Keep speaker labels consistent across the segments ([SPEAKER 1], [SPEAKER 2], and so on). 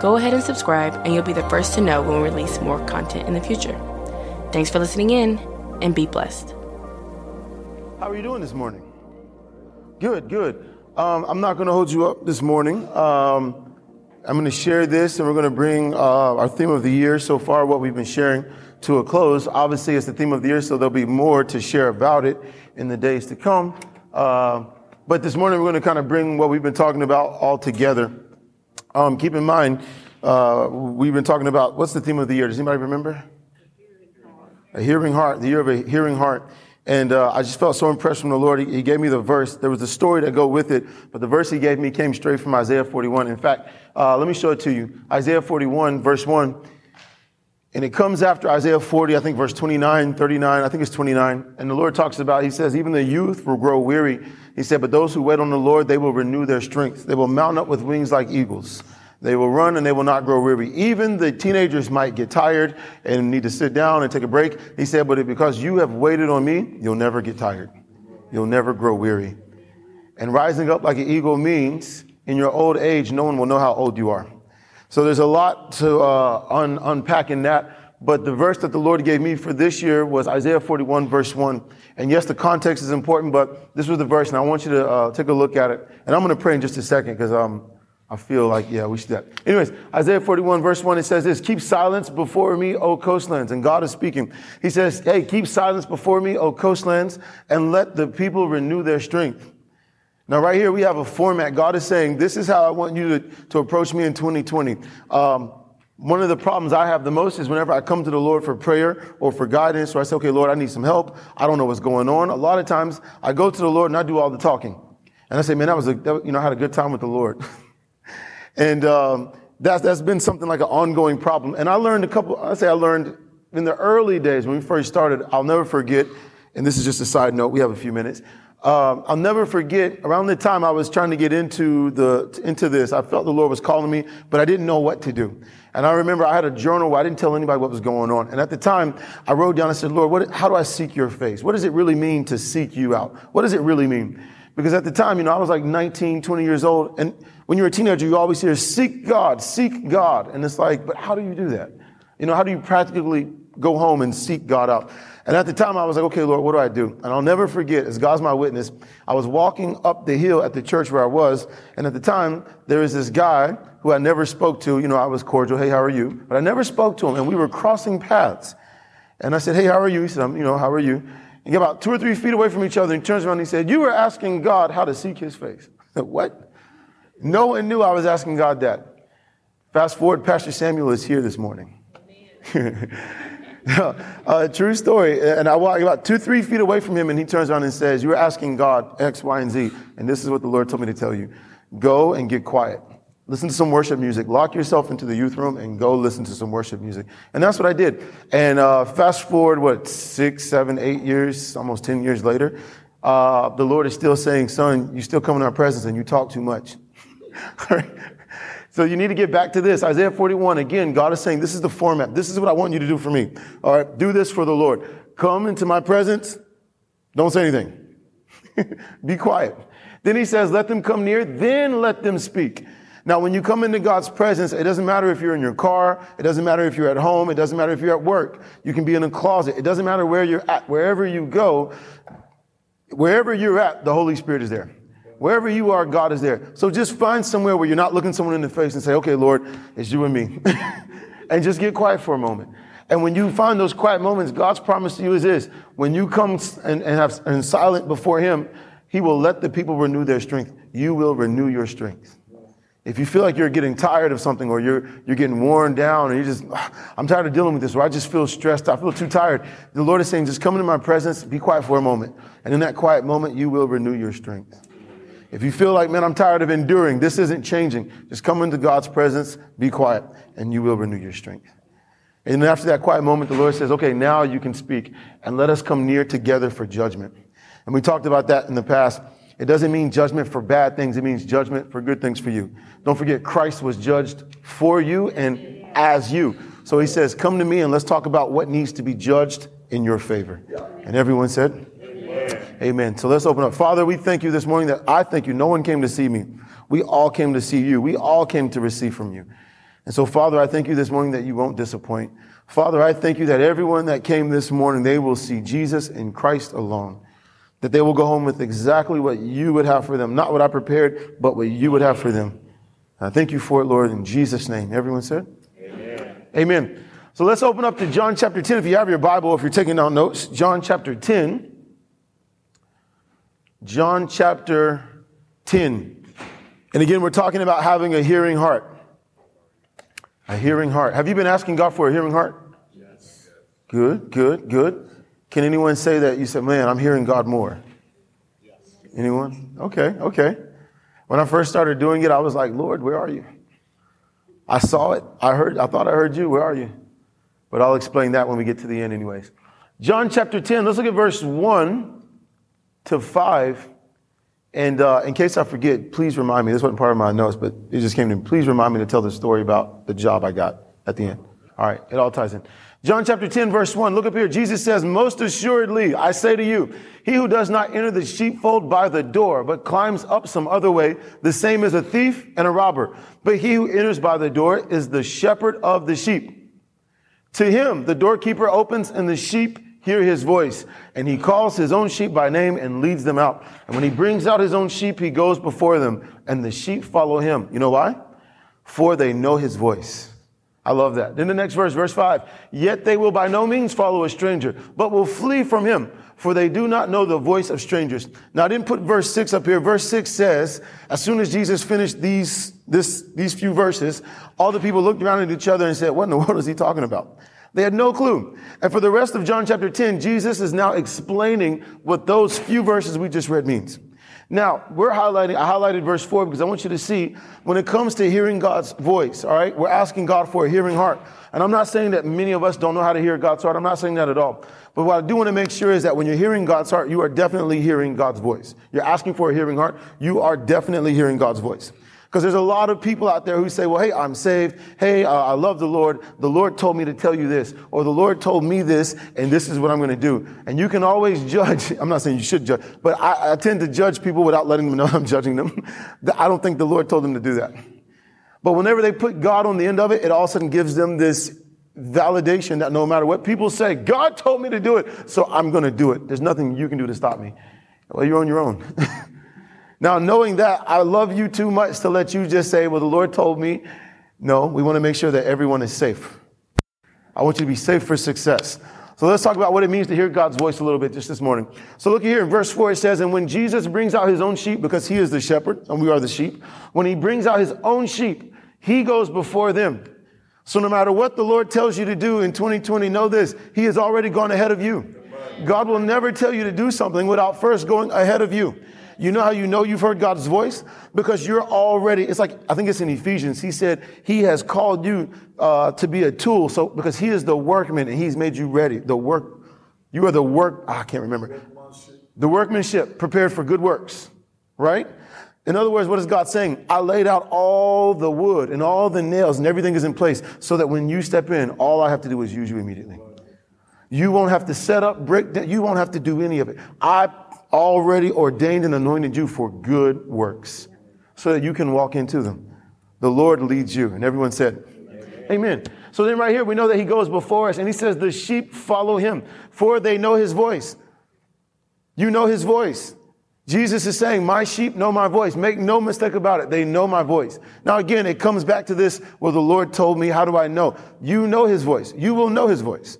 [SPEAKER 1] go ahead and subscribe, and you'll be the first to know when we release more content in the future. Thanks for listening in, and be blessed.
[SPEAKER 2] How are you doing this morning? Good, good. Um, I'm not going to hold you up this morning. Um, I'm going to share this, and we're going to bring uh, our theme of the year so far, what we've been sharing, to a close. Obviously, it's the theme of the year, so there'll be more to share about it in the days to come. Uh, but this morning, we're going to kind of bring what we've been talking about all together. Um, keep in mind, uh, we've been talking about what's the theme of the year? Does anybody remember? A hearing heart, the year of a hearing heart. And uh, I just felt so impressed from the Lord. He, he, gave me the verse. There was a story to go with it, but the verse He gave me came straight from Isaiah 41. In fact, uh, let me show it to you. Isaiah 41, verse 1. And it comes after Isaiah 40, I think verse 29, 39, I think it's 29. And the Lord talks about, He says, even the youth will grow weary. He said, but those who wait on the Lord, they will renew their strength. They will mount up with wings like eagles. They will run and they will not grow weary. Even the teenagers might get tired and need to sit down and take a break. He said, but because you have waited on me, you'll never get tired. You'll never grow weary. And rising up like an eagle means in your old age, no one will know how old you are. So there's a lot to uh, un- unpack in that. But the verse that the Lord gave me for this year was Isaiah 41, verse 1. And yes, the context is important, but this was the verse, and I want you to uh, take a look at it. And I'm going to pray in just a second because um, I feel like, yeah, we should. That. Anyways, Isaiah 41, verse 1, it says this Keep silence before me, O coastlands. And God is speaking. He says, Hey, keep silence before me, O coastlands, and let the people renew their strength. Now, right here, we have a format. God is saying, This is how I want you to, to approach me in 2020. Um, one of the problems I have the most is whenever I come to the Lord for prayer or for guidance, or I say, okay, Lord, I need some help. I don't know what's going on. A lot of times I go to the Lord and I do all the talking. And I say, man, that was a, that, you know, I had a good time with the Lord. and, um, that's, that's been something like an ongoing problem. And I learned a couple, I say I learned in the early days when we first started, I'll never forget, and this is just a side note, we have a few minutes. Um, I'll never forget around the time I was trying to get into the into this. I felt the Lord was calling me, but I didn't know what to do. And I remember I had a journal where I didn't tell anybody what was going on. And at the time, I wrote down. I said, "Lord, what, how do I seek Your face? What does it really mean to seek You out? What does it really mean?" Because at the time, you know, I was like 19, 20 years old, and when you're a teenager, you always hear, "Seek God, seek God," and it's like, but how do you do that? You know, how do you practically go home and seek God out? And at the time, I was like, okay, Lord, what do I do? And I'll never forget, as God's my witness, I was walking up the hill at the church where I was. And at the time, there was this guy who I never spoke to. You know, I was cordial. Hey, how are you? But I never spoke to him. And we were crossing paths. And I said, hey, how are you? He said, I'm, you know, how are you? And about two or three feet away from each other, and he turns around and he said, you were asking God how to seek his face. I said, what? No one knew I was asking God that. Fast forward, Pastor Samuel is here this morning. uh, true story. And I walk about two, three feet away from him, and he turns around and says, You are asking God X, Y, and Z. And this is what the Lord told me to tell you go and get quiet. Listen to some worship music. Lock yourself into the youth room and go listen to some worship music. And that's what I did. And uh, fast forward, what, six, seven, eight years, almost 10 years later, uh, the Lord is still saying, Son, you still come in our presence and you talk too much. So you need to get back to this. Isaiah 41, again, God is saying, this is the format. This is what I want you to do for me. All right, do this for the Lord. Come into my presence. Don't say anything. Be quiet. Then he says, let them come near, then let them speak. Now, when you come into God's presence, it doesn't matter if you're in your car. It doesn't matter if you're at home. It doesn't matter if you're at work. You can be in a closet. It doesn't matter where you're at. Wherever you go, wherever you're at, the Holy Spirit is there. Wherever you are, God is there. So just find somewhere where you're not looking someone in the face and say, okay, Lord, it's you and me. and just get quiet for a moment. And when you find those quiet moments, God's promise to you is this. When you come and, and have and silent before Him, He will let the people renew their strength. You will renew your strength. If you feel like you're getting tired of something or you're, you're getting worn down or you just, ah, I'm tired of dealing with this or I just feel stressed, I feel too tired, the Lord is saying, just come into my presence, be quiet for a moment. And in that quiet moment, you will renew your strength. If you feel like, man, I'm tired of enduring, this isn't changing, just come into God's presence, be quiet, and you will renew your strength. And after that quiet moment, the Lord says, okay, now you can speak and let us come near together for judgment. And we talked about that in the past. It doesn't mean judgment for bad things. It means judgment for good things for you. Don't forget, Christ was judged for you and as you. So he says, come to me and let's talk about what needs to be judged in your favor. And everyone said, Amen. So let's open up. Father, we thank you this morning that I thank you. No one came to see me. We all came to see you. We all came to receive from you. And so, Father, I thank you this morning that you won't disappoint. Father, I thank you that everyone that came this morning, they will see Jesus in Christ alone. That they will go home with exactly what you would have for them. Not what I prepared, but what you would have for them. I thank you for it, Lord, in Jesus' name. Everyone said? Amen. Amen. So let's open up to John chapter 10. If you have your Bible, if you're taking down notes, John chapter 10. John chapter 10. And again, we're talking about having a hearing heart. A hearing heart. Have you been asking God for a hearing heart? Yes. Good, good, good. Can anyone say that you said, man, I'm hearing God more? Yes. Anyone? Okay, okay. When I first started doing it, I was like, Lord, where are you? I saw it. I heard, I thought I heard you. Where are you? But I'll explain that when we get to the end, anyways. John chapter 10, let's look at verse 1 to 5. And uh, in case I forget, please remind me. This wasn't part of my notes, but it just came to me. Please remind me to tell the story about the job I got at the end. All right, it all ties in. John chapter 10, verse 1. Look up here. Jesus says, Most assuredly, I say to you, he who does not enter the sheepfold by the door, but climbs up some other way, the same is a thief and a robber. But he who enters by the door is the shepherd of the sheep. To him, the doorkeeper opens and the sheep hear his voice, and he calls his own sheep by name and leads them out. And when he brings out his own sheep, he goes before them, and the sheep follow him. You know why? For they know his voice. I love that. Then the next verse, verse 5 Yet they will by no means follow a stranger, but will flee from him, for they do not know the voice of strangers. Now, I didn't put verse 6 up here. Verse 6 says, as soon as Jesus finished these, this, these few verses, all the people looked around at each other and said, What in the world is he talking about? They had no clue. And for the rest of John chapter 10, Jesus is now explaining what those few verses we just read means. Now, we're highlighting, I highlighted verse 4 because I want you to see when it comes to hearing God's voice, all right, we're asking God for a hearing heart. And I'm not saying that many of us don't know how to hear God's heart. I'm not saying that at all. But what I do want to make sure is that when you're hearing God's heart, you are definitely hearing God's voice. You're asking for a hearing heart. You are definitely hearing God's voice. Because there's a lot of people out there who say, well, hey, I'm saved. Hey, uh, I love the Lord. The Lord told me to tell you this. Or the Lord told me this, and this is what I'm going to do. And you can always judge. I'm not saying you should judge, but I, I tend to judge people without letting them know I'm judging them. I don't think the Lord told them to do that. But whenever they put God on the end of it, it all of a sudden gives them this validation that no matter what people say, God told me to do it, so I'm going to do it. There's nothing you can do to stop me. Well, you're on your own. Now, knowing that, I love you too much to let you just say, well, the Lord told me. No, we want to make sure that everyone is safe. I want you to be safe for success. So let's talk about what it means to hear God's voice a little bit just this morning. So look here in verse 4, it says, And when Jesus brings out his own sheep, because he is the shepherd and we are the sheep, when he brings out his own sheep, he goes before them. So no matter what the Lord tells you to do in 2020, know this, he has already gone ahead of you. God will never tell you to do something without first going ahead of you. You know how you know you've heard God's voice? Because you're already, it's like, I think it's in Ephesians. He said, He has called you uh, to be a tool. So, because He is the workman and He's made you ready. The work, you are the work, ah, I can't remember. The workmanship prepared for good works, right? In other words, what is God saying? I laid out all the wood and all the nails and everything is in place so that when you step in, all I have to do is use you immediately. You won't have to set up, break down. You won't have to do any of it. I already ordained and anointed you for good works so that you can walk into them. The Lord leads you. And everyone said, Amen. Amen. So then, right here, we know that He goes before us and He says, The sheep follow Him, for they know His voice. You know His voice. Jesus is saying, My sheep know my voice. Make no mistake about it. They know my voice. Now, again, it comes back to this well, the Lord told me, how do I know? You know His voice. You will know His voice.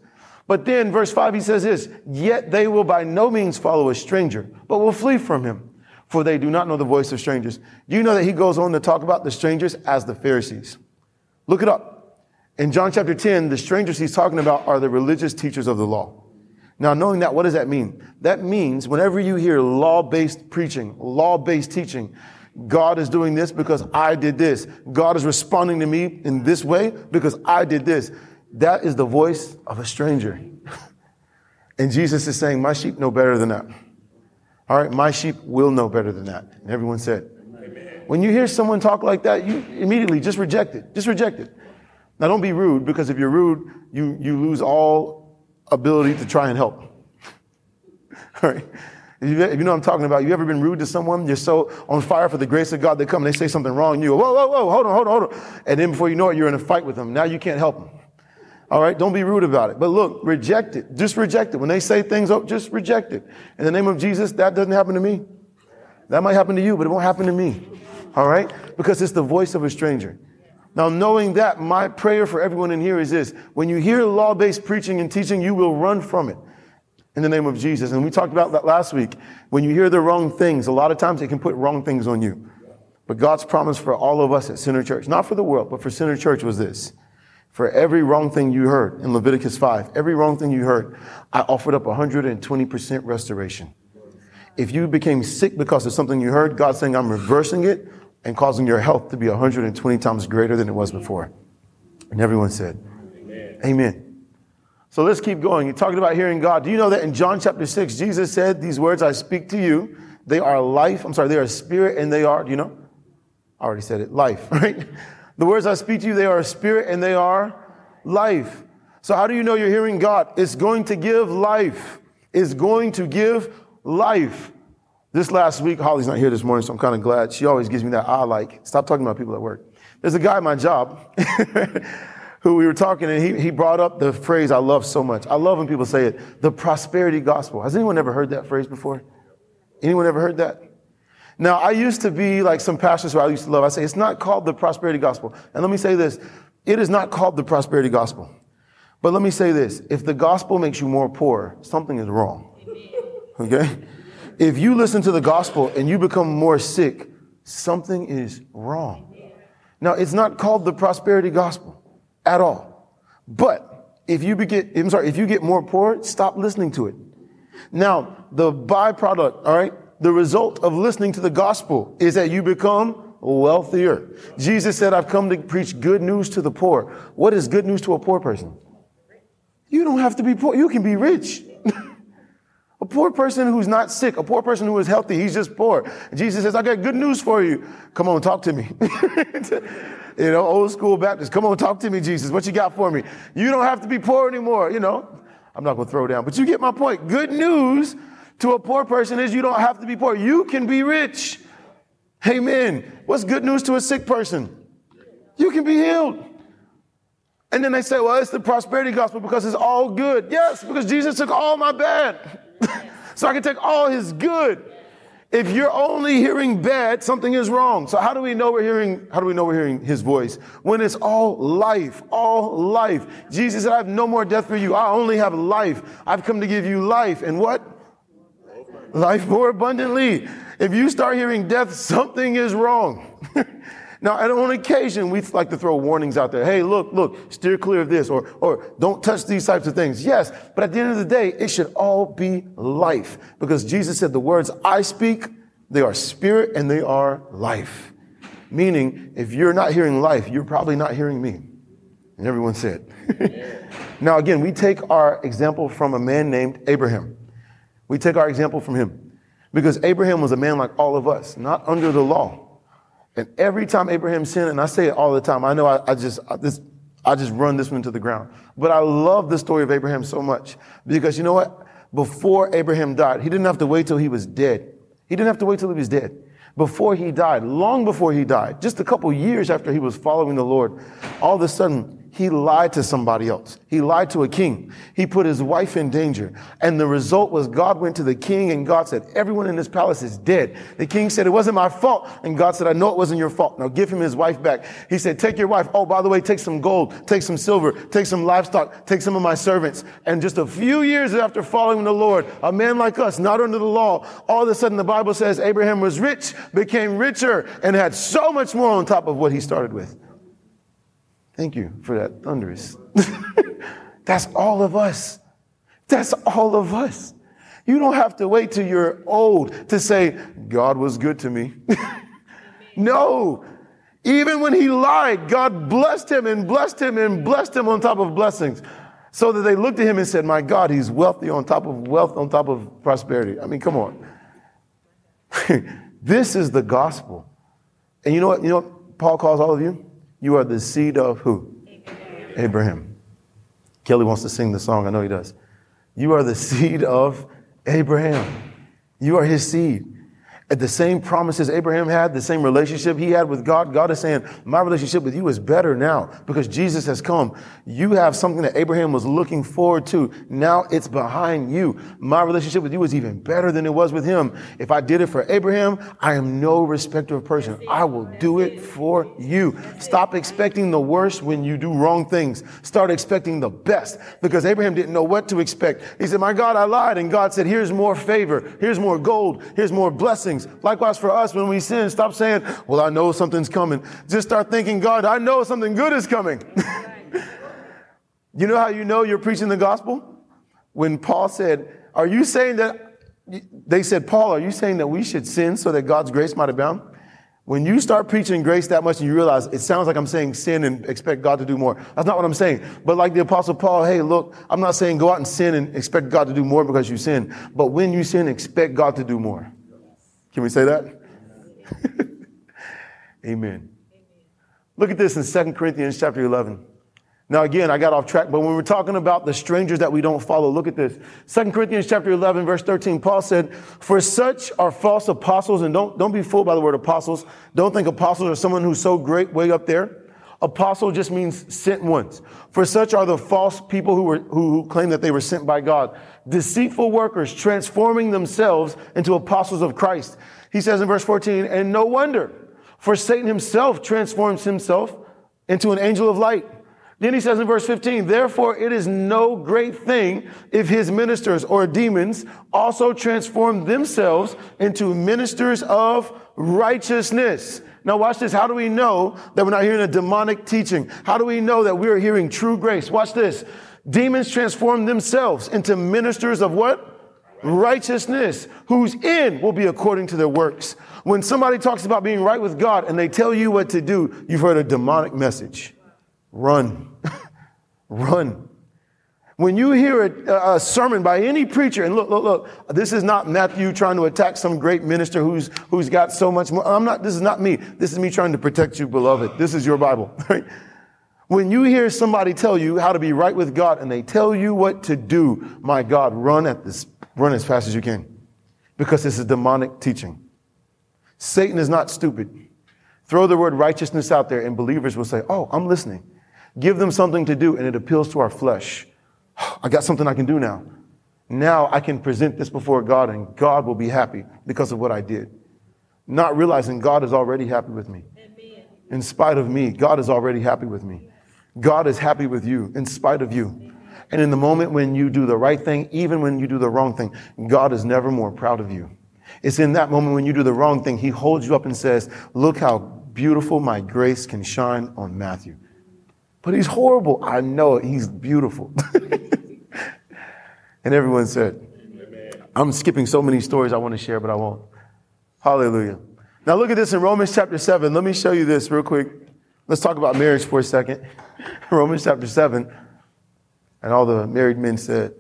[SPEAKER 2] But then, verse 5, he says this Yet they will by no means follow a stranger, but will flee from him, for they do not know the voice of strangers. Do you know that he goes on to talk about the strangers as the Pharisees? Look it up. In John chapter 10, the strangers he's talking about are the religious teachers of the law. Now, knowing that, what does that mean? That means whenever you hear law based preaching, law based teaching, God is doing this because I did this. God is responding to me in this way because I did this That is the voice of a stranger. and Jesus is saying, My sheep know better than that. All right, my sheep will know better than that. And everyone said, Amen. When you hear someone talk like that, you immediately just reject it. Just reject it. Now, don't be rude because if you're rude, you, you lose all ability to try and help. All right. If you, if you know what I'm talking about, you ever been rude to someone? You're so on fire for the grace of God, they come and they say something wrong. You go, whoa, whoa, whoa, hold on, hold on, hold on. And then before you know it, you're in a fight with them. Now you can't help them. All right, don't be rude about it. But look, reject it. Just reject it. When they say things, oh, just reject it. In the name of Jesus, that doesn't happen to me. That might happen to you, but it won't happen to me. All right? Because it's the voice of a stranger. Now, knowing that, my prayer for everyone in here is this. When you hear law based preaching and teaching, you will run from it in the name of Jesus. And we talked about that last week. When you hear the wrong things, a lot of times it can put wrong things on you. But God's promise for all of us at Center Church, not for the world, but for Center Church was this. For every wrong thing you heard in Leviticus 5, every wrong thing you heard, I offered up 120% restoration. If you became sick because of something you heard, God's saying, I'm reversing it and causing your health to be 120 times greater than it was before. And everyone said, Amen. Amen. So let's keep going. You're talking about hearing God. Do you know that in John chapter 6, Jesus said, These words I speak to you, they are life. I'm sorry, they are spirit and they are, you know? I already said it, life, right? The words I speak to you, they are a spirit and they are life. So how do you know you're hearing God? It's going to give life. It's going to give life. This last week, Holly's not here this morning, so I'm kind of glad. She always gives me that I like. Stop talking about people at work. There's a guy at my job who we were talking, and he, he brought up the phrase I love so much. I love when people say it the prosperity gospel. Has anyone ever heard that phrase before? Anyone ever heard that? Now, I used to be like some pastors who I used to love. I say it's not called the prosperity gospel. And let me say this it is not called the prosperity gospel. But let me say this if the gospel makes you more poor, something is wrong. Okay? If you listen to the gospel and you become more sick, something is wrong. Now, it's not called the prosperity gospel at all. But if you get, I'm sorry, if you get more poor, stop listening to it. Now, the byproduct, all right, the result of listening to the gospel is that you become wealthier. Jesus said, I've come to preach good news to the poor. What is good news to a poor person? You don't have to be poor. You can be rich. a poor person who's not sick, a poor person who is healthy, he's just poor. Jesus says, I got good news for you. Come on, talk to me. you know, old school Baptist. Come on, talk to me, Jesus. What you got for me? You don't have to be poor anymore, you know. I'm not going to throw down, but you get my point. Good news to a poor person is you don't have to be poor. You can be rich. Amen. What's good news to a sick person? You can be healed. And then they say, well, it's the prosperity gospel because it's all good. Yes, because Jesus took all my bad. so I can take all his good. If you're only hearing bad, something is wrong. So how do we know we're hearing, how do we know we're hearing his voice? When it's all life, all life. Jesus said, I have no more death for you. I only have life. I've come to give you life. And what? Life more abundantly. If you start hearing death, something is wrong. now, on occasion, we like to throw warnings out there. Hey, look, look, steer clear of this, or, or don't touch these types of things. Yes, but at the end of the day, it should all be life. Because Jesus said, the words I speak, they are spirit and they are life. Meaning, if you're not hearing life, you're probably not hearing me. And everyone said. now, again, we take our example from a man named Abraham. We take our example from him because Abraham was a man like all of us, not under the law. And every time Abraham sinned, and I say it all the time, I know I, I just, I, this, I just run this one to the ground. But I love the story of Abraham so much because you know what? Before Abraham died, he didn't have to wait till he was dead. He didn't have to wait till he was dead. Before he died, long before he died, just a couple years after he was following the Lord, all of a sudden, he lied to somebody else. He lied to a king. He put his wife in danger. And the result was God went to the king and God said, everyone in this palace is dead. The king said, it wasn't my fault. And God said, I know it wasn't your fault. Now give him his wife back. He said, take your wife. Oh, by the way, take some gold, take some silver, take some livestock, take some of my servants. And just a few years after following the Lord, a man like us, not under the law, all of a sudden the Bible says Abraham was rich, became richer, and had so much more on top of what he started with. Thank you for that thunderous. That's all of us. That's all of us. You don't have to wait till you're old to say, God was good to me. no. Even when he lied, God blessed him and blessed him and blessed him on top of blessings. So that they looked at him and said, My God, he's wealthy on top of wealth, on top of prosperity. I mean, come on. this is the gospel. And you know what? You know what Paul calls all of you? You are the seed of who? Abraham. Abraham. Kelly wants to sing the song. I know he does. You are the seed of Abraham. You are his seed at the same promises Abraham had, the same relationship he had with God, God is saying, my relationship with you is better now because Jesus has come. You have something that Abraham was looking forward to. Now it's behind you. My relationship with you is even better than it was with him. If I did it for Abraham, I am no respecter of person. I will do it for you. Stop expecting the worst when you do wrong things. Start expecting the best because Abraham didn't know what to expect. He said, my God, I lied. And God said, here's more favor. Here's more gold. Here's more blessings things. Likewise for us, when we sin, stop saying, well, I know something's coming. Just start thinking, God, I know something good is coming. you know how you know you're preaching the gospel? When Paul said, are you saying that, they said, Paul, are you saying that we should sin so that God's grace might abound? When you start preaching grace that much and you realize it sounds like I'm saying sin and expect God to do more. That's not what I'm saying. But like the apostle Paul, hey, look, I'm not saying go out and sin and expect God to do more because you sin. But when you sin, expect God to do more. Can we say that? Amen. Look at this in 2 Corinthians chapter 11. Now, again, I got off track, but when we're talking about the strangers that we don't follow, look at this. 2 Corinthians chapter 11, verse 13, Paul said, For such are false apostles, and don't, don't be fooled by the word apostles. Don't think apostles are someone who's so great way up there. Apostle just means sent ones. For such are the false people who, were, who, claim that they were sent by God. Deceitful workers transforming themselves into apostles of Christ. He says in verse 14, and no wonder, for Satan himself transforms himself into an angel of light. Then he says in verse 15, therefore it is no great thing if his ministers or demons also transform themselves into ministers of righteousness. Now watch this. How do we know that we're not hearing a demonic teaching? How do we know that we are hearing true grace? Watch this. Demons transform themselves into ministers of what? Righteousness, whose end will be according to their works. When somebody talks about being right with God and they tell you what to do, you've heard a demonic message. Run. Run. When you hear a, a, sermon by any preacher, and look, look, look, this is not Matthew trying to attack some great minister who's, who's got so much more. I'm not, this is not me. This is me trying to protect you, beloved. This is your Bible, right? When you hear somebody tell you how to be right with God and they tell you what to do, my God, run at this, run as fast as you can. Because this is demonic teaching. Satan is not stupid. Throw the word righteousness out there and believers will say, Oh, I'm listening. Give them something to do and it appeals to our flesh. I got something I can do now. Now I can present this before God and God will be happy because of what I did. Not realizing God is already happy with me. In spite of me, God is already happy with me. God is happy with you in spite of you. And in the moment when you do the right thing, even when you do the wrong thing, God is never more proud of you. It's in that moment when you do the wrong thing, He holds you up and says, Look how beautiful my grace can shine on Matthew. But he's horrible. I know. He's beautiful. and everyone said, I'm skipping so many stories I want to share, but I won't. Hallelujah. Now look at this in Romans chapter 7. Let me show you this real quick. Let's talk about marriage for a second. Romans chapter 7. And all the married men said,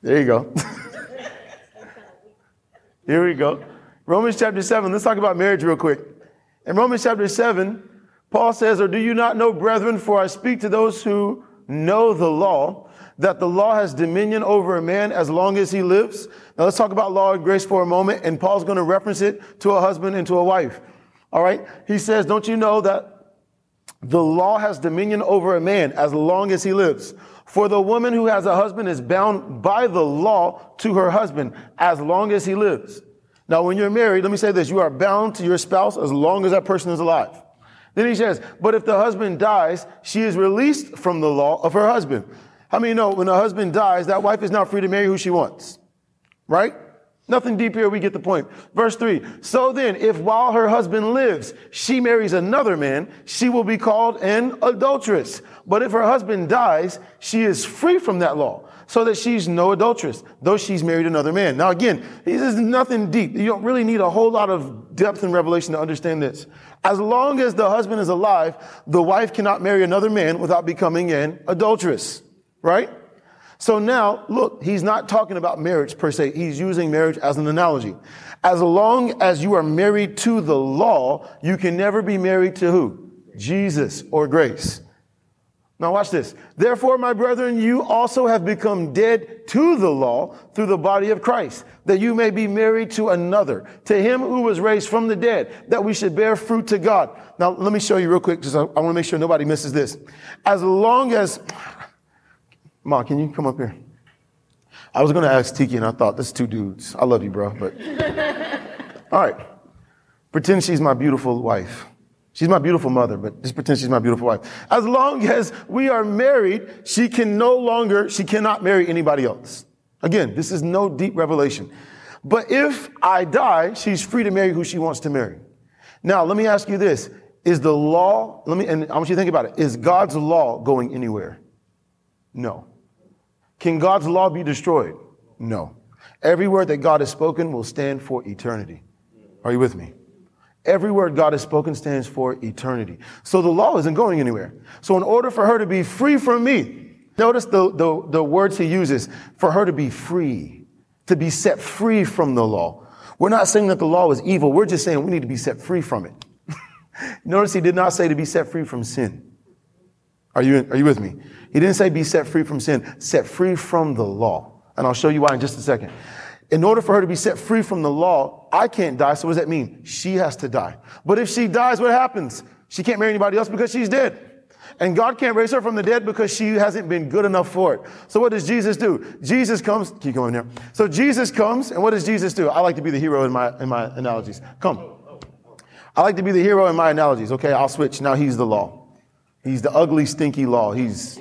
[SPEAKER 2] There you go. Here we go. Romans chapter 7. Let's talk about marriage real quick. In Romans chapter 7, Paul says, Or do you not know, brethren, for I speak to those who know the law, that the law has dominion over a man as long as he lives? Now let's talk about law and grace for a moment, and Paul's going to reference it to a husband and to a wife. All right? He says, Don't you know that the law has dominion over a man as long as he lives? For the woman who has a husband is bound by the law to her husband as long as he lives. Now, when you're married, let me say this you are bound to your spouse as long as that person is alive. Then he says, but if the husband dies, she is released from the law of her husband. How many know when a husband dies, that wife is now free to marry who she wants? Right? Nothing deep here, we get the point. Verse 3 So then, if while her husband lives, she marries another man, she will be called an adulteress. But if her husband dies, she is free from that law. So that she's no adulteress, though she's married another man. Now, again, this is nothing deep. You don't really need a whole lot of depth and revelation to understand this. As long as the husband is alive, the wife cannot marry another man without becoming an adulteress, right? So now, look, he's not talking about marriage per se. He's using marriage as an analogy. As long as you are married to the law, you can never be married to who? Jesus or grace. Now watch this. Therefore, my brethren, you also have become dead to the law through the body of Christ, that you may be married to another, to him who was raised from the dead, that we should bear fruit to God. Now, let me show you real quick, because I, I want to make sure nobody misses this. As long as, Ma, can you come up here? I was going to ask Tiki, and I thought, this two dudes. I love you, bro, but. All right. Pretend she's my beautiful wife. She's my beautiful mother, but just pretend she's my beautiful wife. As long as we are married, she can no longer, she cannot marry anybody else. Again, this is no deep revelation. But if I die, she's free to marry who she wants to marry. Now, let me ask you this. Is the law, let me, and I want you to think about it. Is God's law going anywhere? No. Can God's law be destroyed? No. Every word that God has spoken will stand for eternity. Are you with me? Every word God has spoken stands for eternity. So the law isn't going anywhere. So in order for her to be free from me, notice the, the, the words he uses, for her to be free, to be set free from the law. We're not saying that the law is evil. We're just saying we need to be set free from it. notice he did not say to be set free from sin. Are you, are you with me? He didn't say be set free from sin, set free from the law. And I'll show you why in just a second in order for her to be set free from the law, I can't die. So what does that mean? She has to die. But if she dies, what happens? She can't marry anybody else because she's dead. And God can't raise her from the dead because she hasn't been good enough for it. So what does Jesus do? Jesus comes, keep going here. So Jesus comes, and what does Jesus do? I like to be the hero in my, in my analogies. Come. I like to be the hero in my analogies. Okay, I'll switch. Now he's the law. He's the ugly, stinky law. He's,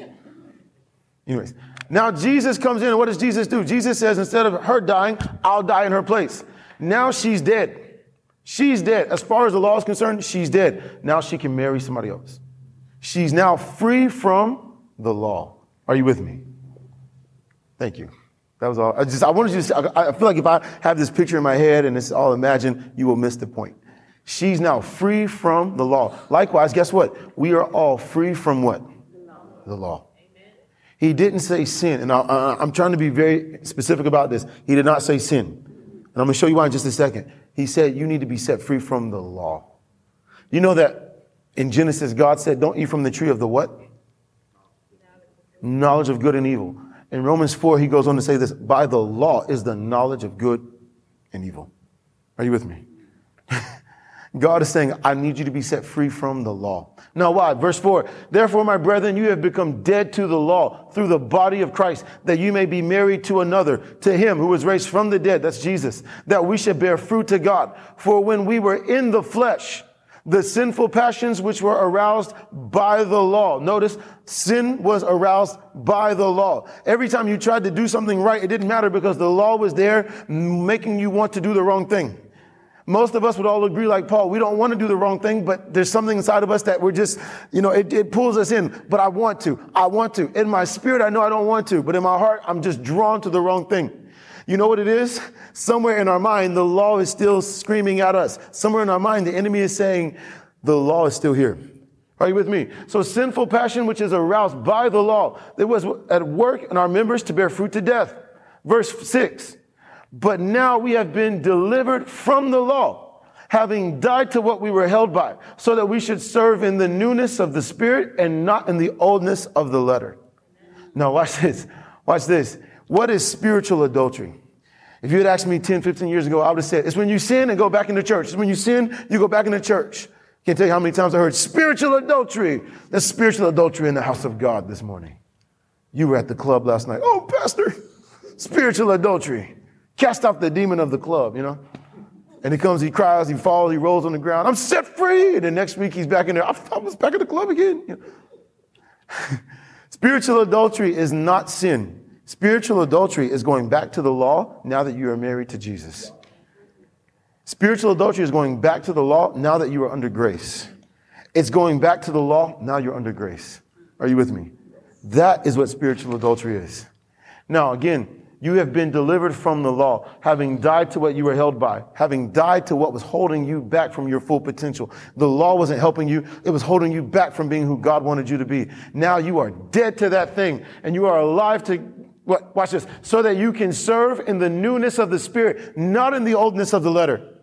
[SPEAKER 2] anyways. Now Jesus comes in, and what does Jesus do? Jesus says, instead of her dying, I'll die in her place. Now she's dead. She's dead. As far as the law is concerned, she's dead. Now she can marry somebody else. She's now free from the law. Are you with me? Thank you. That was all. I just, I wanted you to, see, I feel like if I have this picture in my head and it's all imagined, you will miss the point. She's now free from the law. Likewise, guess what? We are all free from what? The law. The law. He didn't say sin. And I, am trying to be very specific about this. He did not say sin. And I'm going to show you why in just a second. He said, you need to be set free from the law. You know that in Genesis, God said, don't eat from the tree of the what? Knowledge of good and evil. In Romans 4, he goes on to say this, by the law is the knowledge of good and evil. Are you with me? God is saying, I need you to be set free from the law. Now why? Verse 4. Therefore, my brethren, you have become dead to the law through the body of Christ, that you may be married to another, to him who was raised from the dead, that's Jesus, that we should bear fruit to God. For when we were in the flesh, the sinful passions which were aroused by the law. Notice, sin was aroused by the law. Every time you tried to do something right, it didn't matter because the law was there making you want to do the wrong thing. Most of us would all agree, like Paul, we don't want to do the wrong thing, but there's something inside of us that we're just, you know, it, it pulls us in. But I want to. I want to. In my spirit, I know I don't want to, but in my heart, I'm just drawn to the wrong thing. You know what it is? Somewhere in our mind, the law is still screaming at us. Somewhere in our mind, the enemy is saying, the law is still here. Are you with me? So sinful passion, which is aroused by the law, it was at work in our members to bear fruit to death. Verse six. But now we have been delivered from the law, having died to what we were held by, so that we should serve in the newness of the spirit and not in the oldness of the letter. Now watch this. Watch this. What is spiritual adultery? If you had asked me 10, 15 years ago, I would have said, it's when you sin and go back into church. It's when you sin, you go back into church. Can't tell you how many times I heard spiritual adultery. There's spiritual adultery in the house of God this morning. You were at the club last night. Oh, pastor, spiritual adultery cast off the demon of the club, you know? And he comes, he cries, he falls, he rolls on the ground. I'm set free. And the next week he's back in there. I was back at the club again. You know? Spiritual adultery is not sin. Spiritual adultery is going back to the law now that you are married to Jesus. Spiritual adultery is going back to the law now that you are under grace. It's going back to the law now you're under grace. Are you with me? That is what spiritual adultery is. Now, again, you have been delivered from the law, having died to what you were held by, having died to what was holding you back from your full potential. The law wasn't helping you. It was holding you back from being who God wanted you to be. Now you are dead to that thing and you are alive to what? Watch this. So that you can serve in the newness of the spirit, not in the oldness of the letter.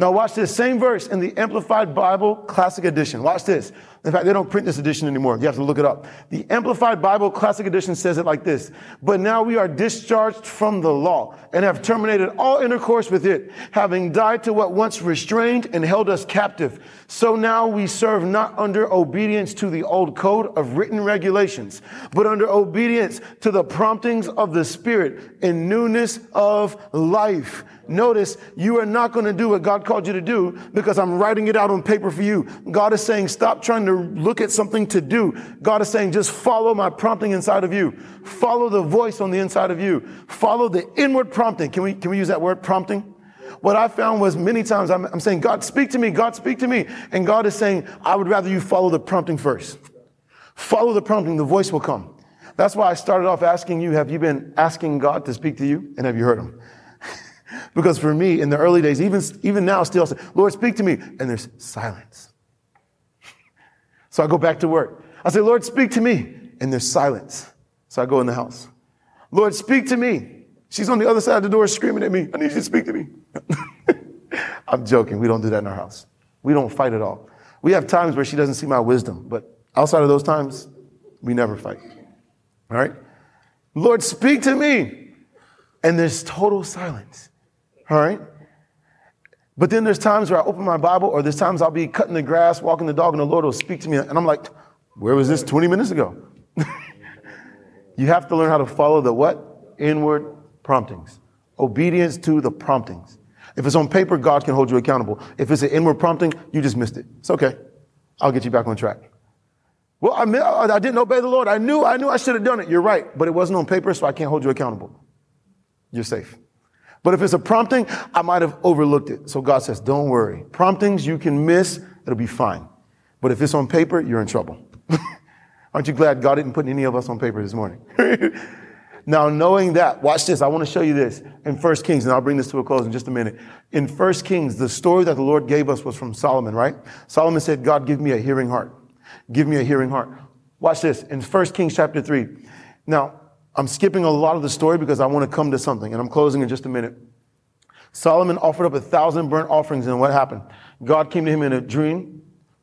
[SPEAKER 2] Now watch this same verse in the Amplified Bible Classic Edition. Watch this. In fact, they don't print this edition anymore. You have to look it up. The Amplified Bible Classic Edition says it like this. But now we are discharged from the law and have terminated all intercourse with it, having died to what once restrained and held us captive. So now we serve not under obedience to the old code of written regulations, but under obedience to the promptings of the Spirit in newness of life. Notice you are not going to do what God called you to do because I'm writing it out on paper for you. God is saying, stop trying to look at something to do. God is saying, just follow my prompting inside of you. Follow the voice on the inside of you. Follow the inward prompting. Can we, can we use that word prompting? What I found was many times I'm, I'm saying, God, speak to me. God, speak to me. And God is saying, I would rather you follow the prompting first. Follow the prompting. The voice will come. That's why I started off asking you, have you been asking God to speak to you? And have you heard him? Because for me, in the early days, even, even now, still, say, Lord, speak to me. And there's silence. So I go back to work. I say, Lord, speak to me. And there's silence. So I go in the house. Lord, speak to me. She's on the other side of the door screaming at me. I need you to speak to me. I'm joking. We don't do that in our house. We don't fight at all. We have times where she doesn't see my wisdom, but outside of those times, we never fight. All right? Lord, speak to me. And there's total silence. All right? But then there's times where I open my Bible, or there's times I'll be cutting the grass, walking the dog, and the Lord will speak to me. And I'm like, where was this 20 minutes ago? you have to learn how to follow the what? Inward promptings. Obedience to the promptings. If it's on paper, God can hold you accountable. If it's an inward prompting, you just missed it. It's okay. I'll get you back on track. Well, I, I didn't obey the Lord. I knew, I knew I should have done it. You're right. But it wasn't on paper, so I can't hold you accountable. You're safe. But if it's a prompting, I might have overlooked it. So God says, don't worry. Promptings you can miss, it'll be fine. But if it's on paper, you're in trouble. Aren't you glad God didn't put any of us on paper this morning? now, knowing that, watch this. I want to show you this in First Kings, and I'll bring this to a close in just a minute. In First Kings, the story that the Lord gave us was from Solomon, right? Solomon said, God, give me a hearing heart. Give me a hearing heart. Watch this in First Kings chapter 3. Now, I'm skipping a lot of the story because I want to come to something, and I'm closing in just a minute. Solomon offered up a thousand burnt offerings, and what happened? God came to him in a dream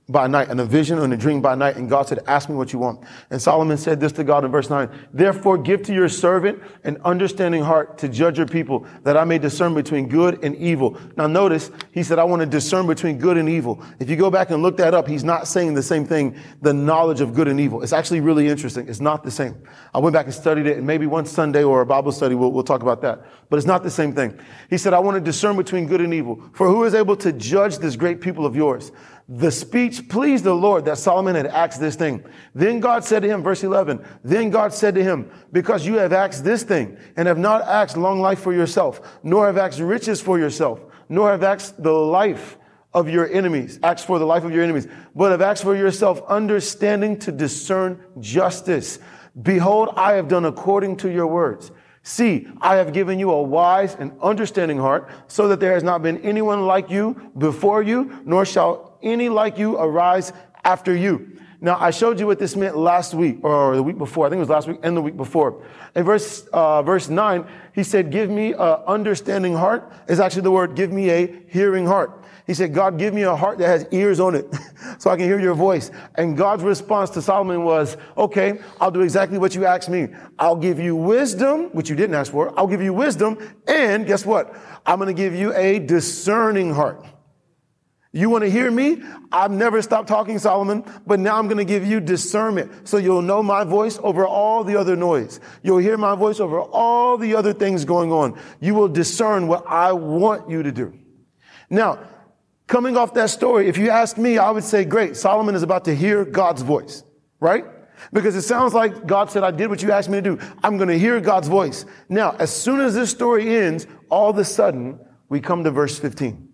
[SPEAKER 2] by night, and a vision and a dream by night. And God said, ask me what you want. And Solomon said this to God in verse nine, therefore give to your servant an understanding heart to judge your people that I may discern between good and evil. Now notice, he said, I want to discern between good and evil. If you go back and look that up, he's not saying the same thing, the knowledge of good and evil. It's actually really interesting. It's not the same. I went back and studied it and maybe one Sunday or a Bible study, we'll, we'll talk about that. But it's not the same thing. He said, I want to discern between good and evil. For who is able to judge this great people of yours? The speech pleased the Lord that Solomon had asked this thing. Then God said to him, verse 11, then God said to him, because you have asked this thing and have not asked long life for yourself, nor have asked riches for yourself, nor have asked the life of your enemies, asked for the life of your enemies, but have asked for yourself understanding to discern justice. Behold, I have done according to your words. See, I have given you a wise and understanding heart so that there has not been anyone like you before you, nor shall any like you arise after you. Now, I showed you what this meant last week or the week before. I think it was last week and the week before. In verse, uh, verse nine, he said, give me a understanding heart is actually the word, give me a hearing heart. He said, God, give me a heart that has ears on it so I can hear your voice. And God's response to Solomon was, okay, I'll do exactly what you asked me. I'll give you wisdom, which you didn't ask for. I'll give you wisdom. And guess what? I'm going to give you a discerning heart. You want to hear me? I've never stopped talking, Solomon, but now I'm going to give you discernment. So you'll know my voice over all the other noise. You'll hear my voice over all the other things going on. You will discern what I want you to do. Now, coming off that story, if you ask me, I would say, great, Solomon is about to hear God's voice, right? Because it sounds like God said, I did what you asked me to do. I'm going to hear God's voice. Now, as soon as this story ends, all of a sudden, we come to verse 15.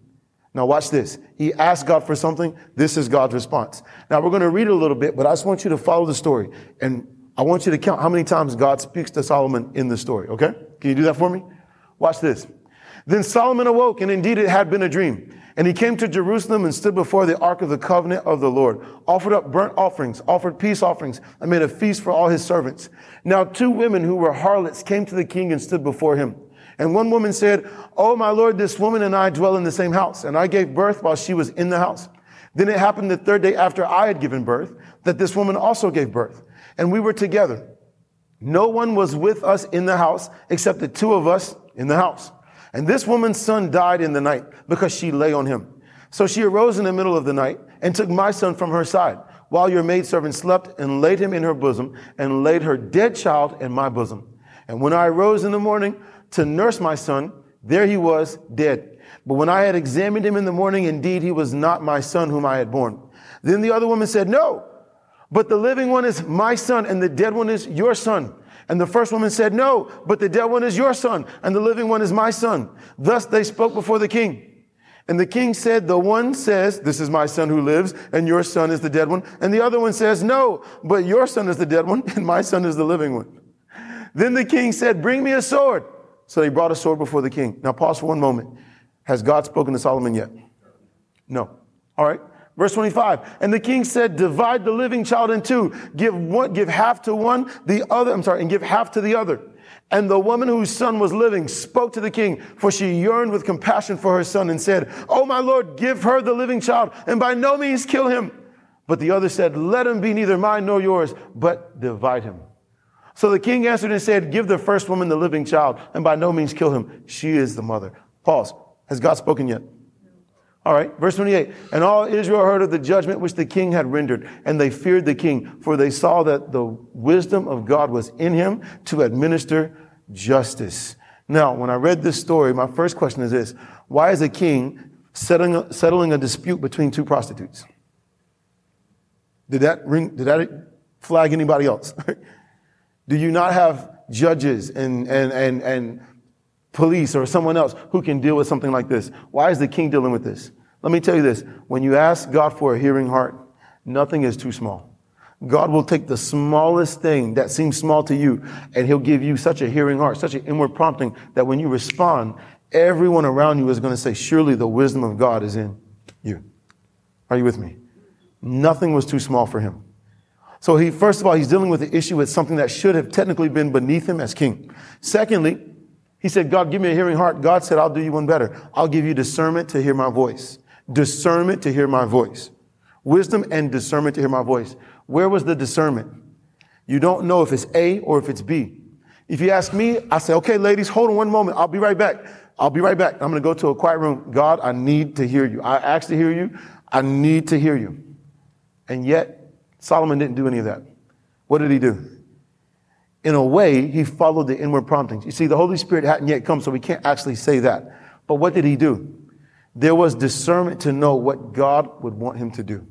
[SPEAKER 2] Now watch this. He asked God for something. This is God's response. Now we're going to read a little bit, but I just want you to follow the story. And I want you to count how many times God speaks to Solomon in the story, okay? Can you do that for me? Watch this. Then Solomon awoke, and indeed it had been a dream. And he came to Jerusalem and stood before the ark of the covenant of the Lord, offered up burnt offerings, offered peace offerings, and made a feast for all his servants. Now two women who were harlots came to the king and stood before him. And one woman said, Oh, my Lord, this woman and I dwell in the same house, and I gave birth while she was in the house. Then it happened the third day after I had given birth that this woman also gave birth, and we were together. No one was with us in the house except the two of us in the house. And this woman's son died in the night because she lay on him. So she arose in the middle of the night and took my son from her side while your maidservant slept and laid him in her bosom and laid her dead child in my bosom. And when I arose in the morning to nurse my son, there he was dead. But when I had examined him in the morning, indeed he was not my son whom I had borne. Then the other woman said, no, but the living one is my son and the dead one is your son. And the first woman said, No, but the dead one is your son, and the living one is my son. Thus they spoke before the king. And the king said, The one says, This is my son who lives, and your son is the dead one. And the other one says, No, but your son is the dead one, and my son is the living one. Then the king said, Bring me a sword. So they brought a sword before the king. Now pause for one moment. Has God spoken to Solomon yet? No. All right. Verse 25. And the king said, divide the living child in two. Give one, give half to one, the other, I'm sorry, and give half to the other. And the woman whose son was living spoke to the king, for she yearned with compassion for her son and said, Oh, my Lord, give her the living child and by no means kill him. But the other said, Let him be neither mine nor yours, but divide him. So the king answered and said, Give the first woman the living child and by no means kill him. She is the mother. Pause. Has God spoken yet? All right, verse 28. And all Israel heard of the judgment which the king had rendered, and they feared the king, for they saw that the wisdom of God was in him to administer justice. Now, when I read this story, my first question is this Why is a king settling a, settling a dispute between two prostitutes? Did that ring, did that flag anybody else? Do you not have judges and, and, and, and police or someone else who can deal with something like this. Why is the king dealing with this? Let me tell you this. When you ask God for a hearing heart, nothing is too small. God will take the smallest thing that seems small to you and he'll give you such a hearing heart, such an inward prompting that when you respond, everyone around you is going to say, surely the wisdom of God is in you. Are you with me? Nothing was too small for him. So he, first of all, he's dealing with the issue with something that should have technically been beneath him as king. Secondly, he said, God, give me a hearing heart. God said, I'll do you one better. I'll give you discernment to hear my voice. Discernment to hear my voice. Wisdom and discernment to hear my voice. Where was the discernment? You don't know if it's A or if it's B. If you ask me, I say, okay, ladies, hold on one moment. I'll be right back. I'll be right back. I'm going to go to a quiet room. God, I need to hear you. I asked to hear you. I need to hear you. And yet, Solomon didn't do any of that. What did he do? in a way, he followed the inward promptings. You see, the Holy Spirit hadn't yet come, so we can't actually say that. But what did he do? There was discernment to know what God would want him to do.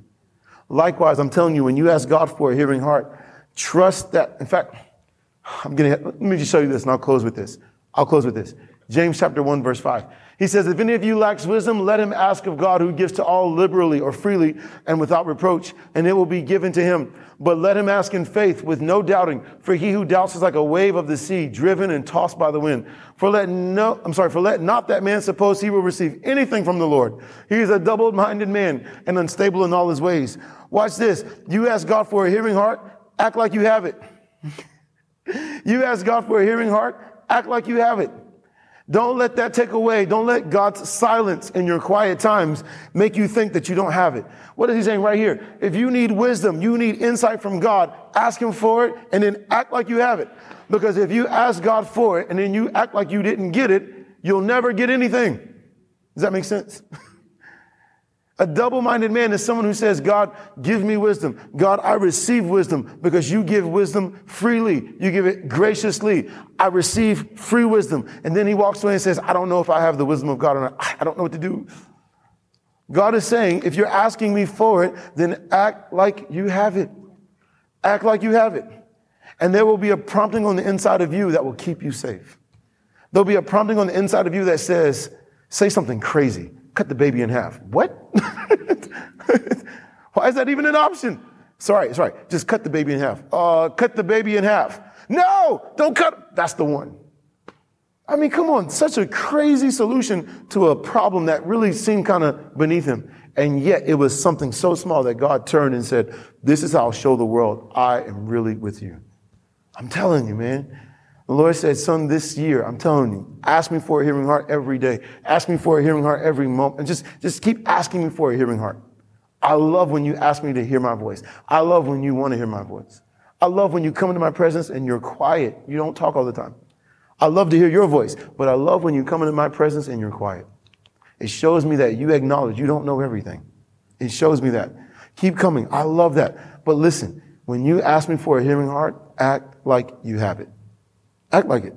[SPEAKER 2] Likewise, I'm telling you, when you ask God for a hearing heart, trust that. In fact, I'm going to, let me just show you this and I'll close with this. I'll close with this. James chapter 1 verse 5. He says, if any of you lacks wisdom, let him ask of God who gives to all liberally or freely and without reproach, and it will be given to him. But let him ask in faith with no doubting, for he who doubts is like a wave of the sea, driven and tossed by the wind. For let no, I'm sorry, for let not that man suppose he will receive anything from the Lord. He is a double-minded man and unstable in all his ways. Watch this. You ask God for a hearing heart, act like you have it. you ask God for a hearing heart, act like you have it. Don't let that take away. Don't let God's silence in your quiet times make you think that you don't have it. What is he saying right here? If you need wisdom, you need insight from God, ask him for it and then act like you have it. Because if you ask God for it and then you act like you didn't get it, you'll never get anything. Does that make sense? A double minded man is someone who says, God, give me wisdom. God, I receive wisdom because you give wisdom freely. You give it graciously. I receive free wisdom. And then he walks away and says, I don't know if I have the wisdom of God or not. I don't know what to do. God is saying, if you're asking me for it, then act like you have it. Act like you have it. And there will be a prompting on the inside of you that will keep you safe. There'll be a prompting on the inside of you that says, say something crazy cut the baby in half. What? Why is that even an option? Sorry, sorry. Just cut the baby in half. Uh, cut the baby in half. No, don't cut. That's the one. I mean, come on. Such a crazy solution to a problem that really seemed kind of beneath him. And yet it was something so small that God turned and said, this is how I'll show the world I am really with you. I'm telling you, man. The Lord said, son, this year, I'm telling you, ask me for a hearing heart every day. Ask me for a hearing heart every moment. And just, just keep asking me for a hearing heart. I love when you ask me to hear my voice. I love when you want to hear my voice. I love when you come into my presence and you're quiet. You don't talk all the time. I love to hear your voice, but I love when you come into my presence and you're quiet. It shows me that you acknowledge you don't know everything. It shows me that. Keep coming. I love that. But listen, when you ask me for a hearing heart, act like you have it. Act like it.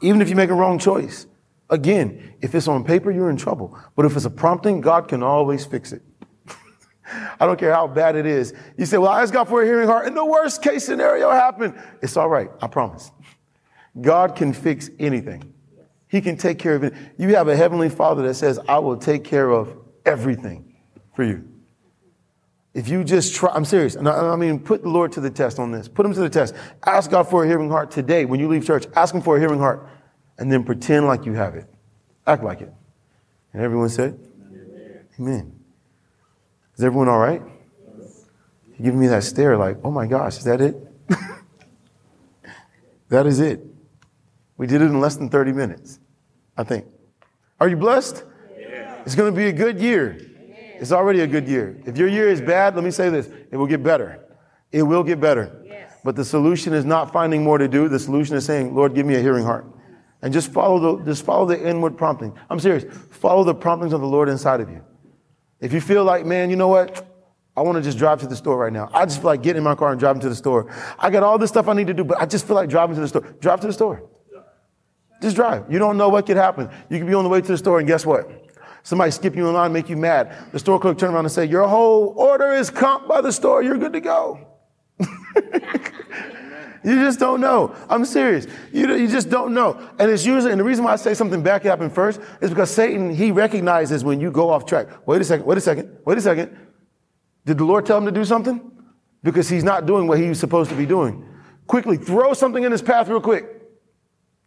[SPEAKER 2] Even if you make a wrong choice. Again, if it's on paper, you're in trouble. But if it's a prompting, God can always fix it. I don't care how bad it is. You say, well, I asked God for a hearing heart and the worst case scenario happened. It's all right. I promise. God can fix anything. He can take care of it. You have a heavenly father that says, I will take care of everything for you. If you just try, I'm serious. And I, I mean, put the Lord to the test on this. Put him to the test. Ask God for a hearing heart today. When you leave church, ask him for a hearing heart and then pretend like you have it. Act like it. And everyone said, Amen. Amen. Is everyone all right? You give me that stare like, oh my gosh, is that it? that is it. We did it in less than 30 minutes, I think. Are you blessed? Yeah. It's going to be a good year. It's already a good year. If your year is bad, let me say this it will get better. It will get better. Yes. But the solution is not finding more to do. The solution is saying, Lord, give me a hearing heart. And just follow the, just follow the inward prompting. I'm serious. Follow the promptings of the Lord inside of you. If you feel like, man, you know what? I want to just drive to the store right now. I just feel like getting in my car and driving to the store. I got all this stuff I need to do, but I just feel like driving to the store. Drive to the store. Just drive. You don't know what could happen. You could be on the way to the store and guess what? Somebody skip you in line, make you mad. The store clerk turn around and say, your whole order is comped by the store. You're good to go. You just don't know. I'm serious. You, you just don't know. And it's usually, and the reason why I say something back can happen first is because Satan, he recognizes when you go off track. Wait a second, wait a second, wait a second. Did the Lord tell him to do something? Because he's not doing what he's supposed to be doing. Quickly, throw something in his path real quick.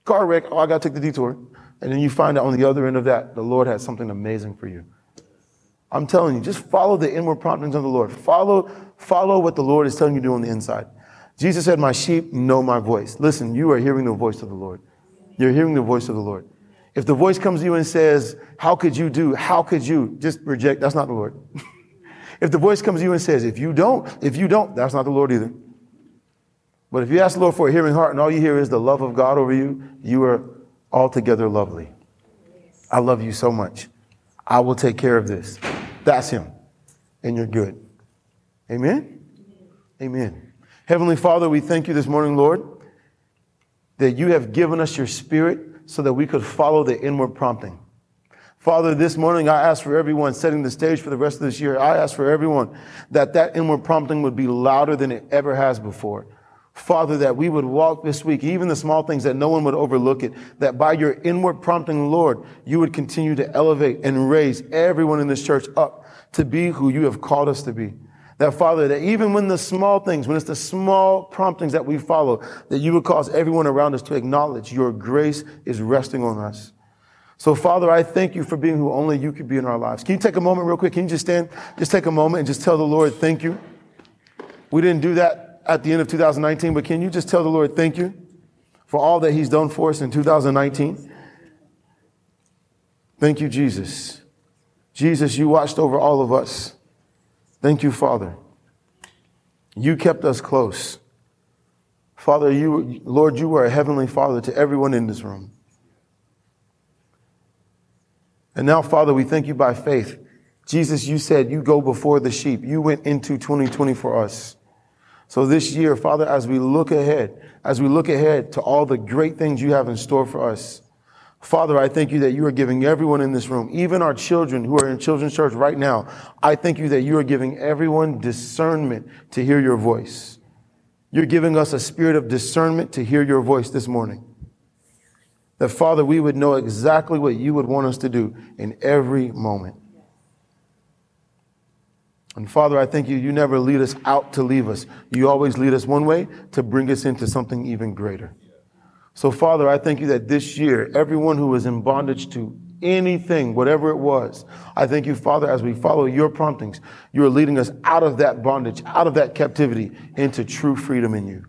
[SPEAKER 2] Car wreck, oh, I gotta take the detour. And then you find out on the other end of that, the Lord has something amazing for you. I'm telling you, just follow the inward promptings of the Lord. Follow, follow what the Lord is telling you to do on the inside. Jesus said, My sheep know my voice. Listen, you are hearing the voice of the Lord. You're hearing the voice of the Lord. If the voice comes to you and says, How could you do? How could you? Just reject. That's not the Lord. if the voice comes to you and says, If you don't, if you don't, that's not the Lord either. But if you ask the Lord for a hearing heart and all you hear is the love of God over you, you are altogether lovely. I love you so much. I will take care of this. That's Him. And you're good. Amen? Amen. Heavenly Father, we thank you this morning, Lord, that you have given us your spirit so that we could follow the inward prompting. Father, this morning I ask for everyone setting the stage for the rest of this year. I ask for everyone that that inward prompting would be louder than it ever has before. Father, that we would walk this week, even the small things that no one would overlook it, that by your inward prompting, Lord, you would continue to elevate and raise everyone in this church up to be who you have called us to be. That Father, that even when the small things, when it's the small promptings that we follow, that you would cause everyone around us to acknowledge your grace is resting on us. So Father, I thank you for being who only you could be in our lives. Can you take a moment real quick? Can you just stand? Just take a moment and just tell the Lord, thank you. We didn't do that at the end of 2019, but can you just tell the Lord, thank you for all that he's done for us in 2019? Thank you, Jesus. Jesus, you watched over all of us. Thank you, Father. You kept us close. Father, you, Lord, you were a heavenly Father to everyone in this room. And now, Father, we thank you by faith. Jesus, you said you go before the sheep. You went into 2020 for us. So this year, Father, as we look ahead, as we look ahead to all the great things you have in store for us, Father, I thank you that you are giving everyone in this room, even our children who are in children's church right now, I thank you that you are giving everyone discernment to hear your voice. You're giving us a spirit of discernment to hear your voice this morning. That Father, we would know exactly what you would want us to do in every moment. And Father, I thank you, you never lead us out to leave us. You always lead us one way to bring us into something even greater. So, Father, I thank you that this year, everyone who was in bondage to anything, whatever it was, I thank you, Father, as we follow your promptings, you are leading us out of that bondage, out of that captivity, into true freedom in you.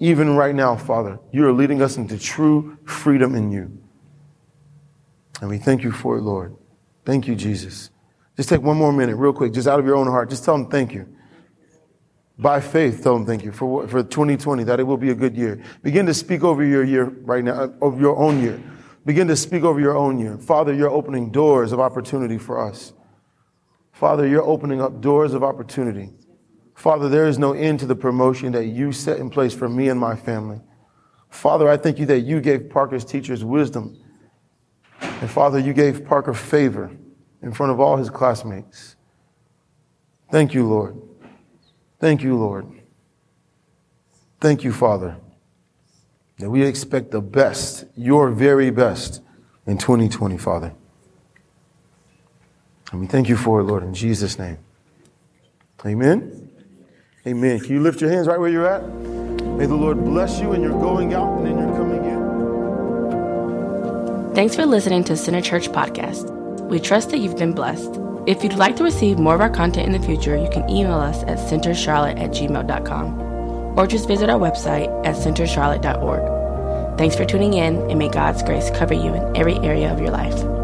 [SPEAKER 2] Even right now, Father, you are leading us into true freedom in you. And we thank you for it, Lord. Thank you, Jesus. Just take one more minute, real quick, just out of your own heart. Just tell them thank you. By faith, tell them thank you for, for 2020, that it will be a good year. Begin to speak over your year right now, uh, over your own year. Begin to speak over your own year. Father, you're opening doors of opportunity for us. Father, you're opening up doors of opportunity. Father, there is no end to the promotion that you set in place for me and my family. Father, I thank you that you gave Parker's teachers wisdom. And Father, you gave Parker favor in front of all his classmates. Thank you, Lord. Thank you, Lord. Thank you, Father, that we expect the best, your very best, in 2020, Father. And we thank you for it, Lord, in Jesus' name. Amen. Amen. Can you lift your hands right where you're at? May the Lord bless you and you're going out and then you're coming in.
[SPEAKER 1] Thanks for listening to Center Church Podcast. We trust that you've been blessed. If you'd like to receive more of our content in the future, you can email us at centercharlotte at gmail.com or just visit our website at centercharlotte.org. Thanks for tuning in, and may God's grace cover you in every area of your life.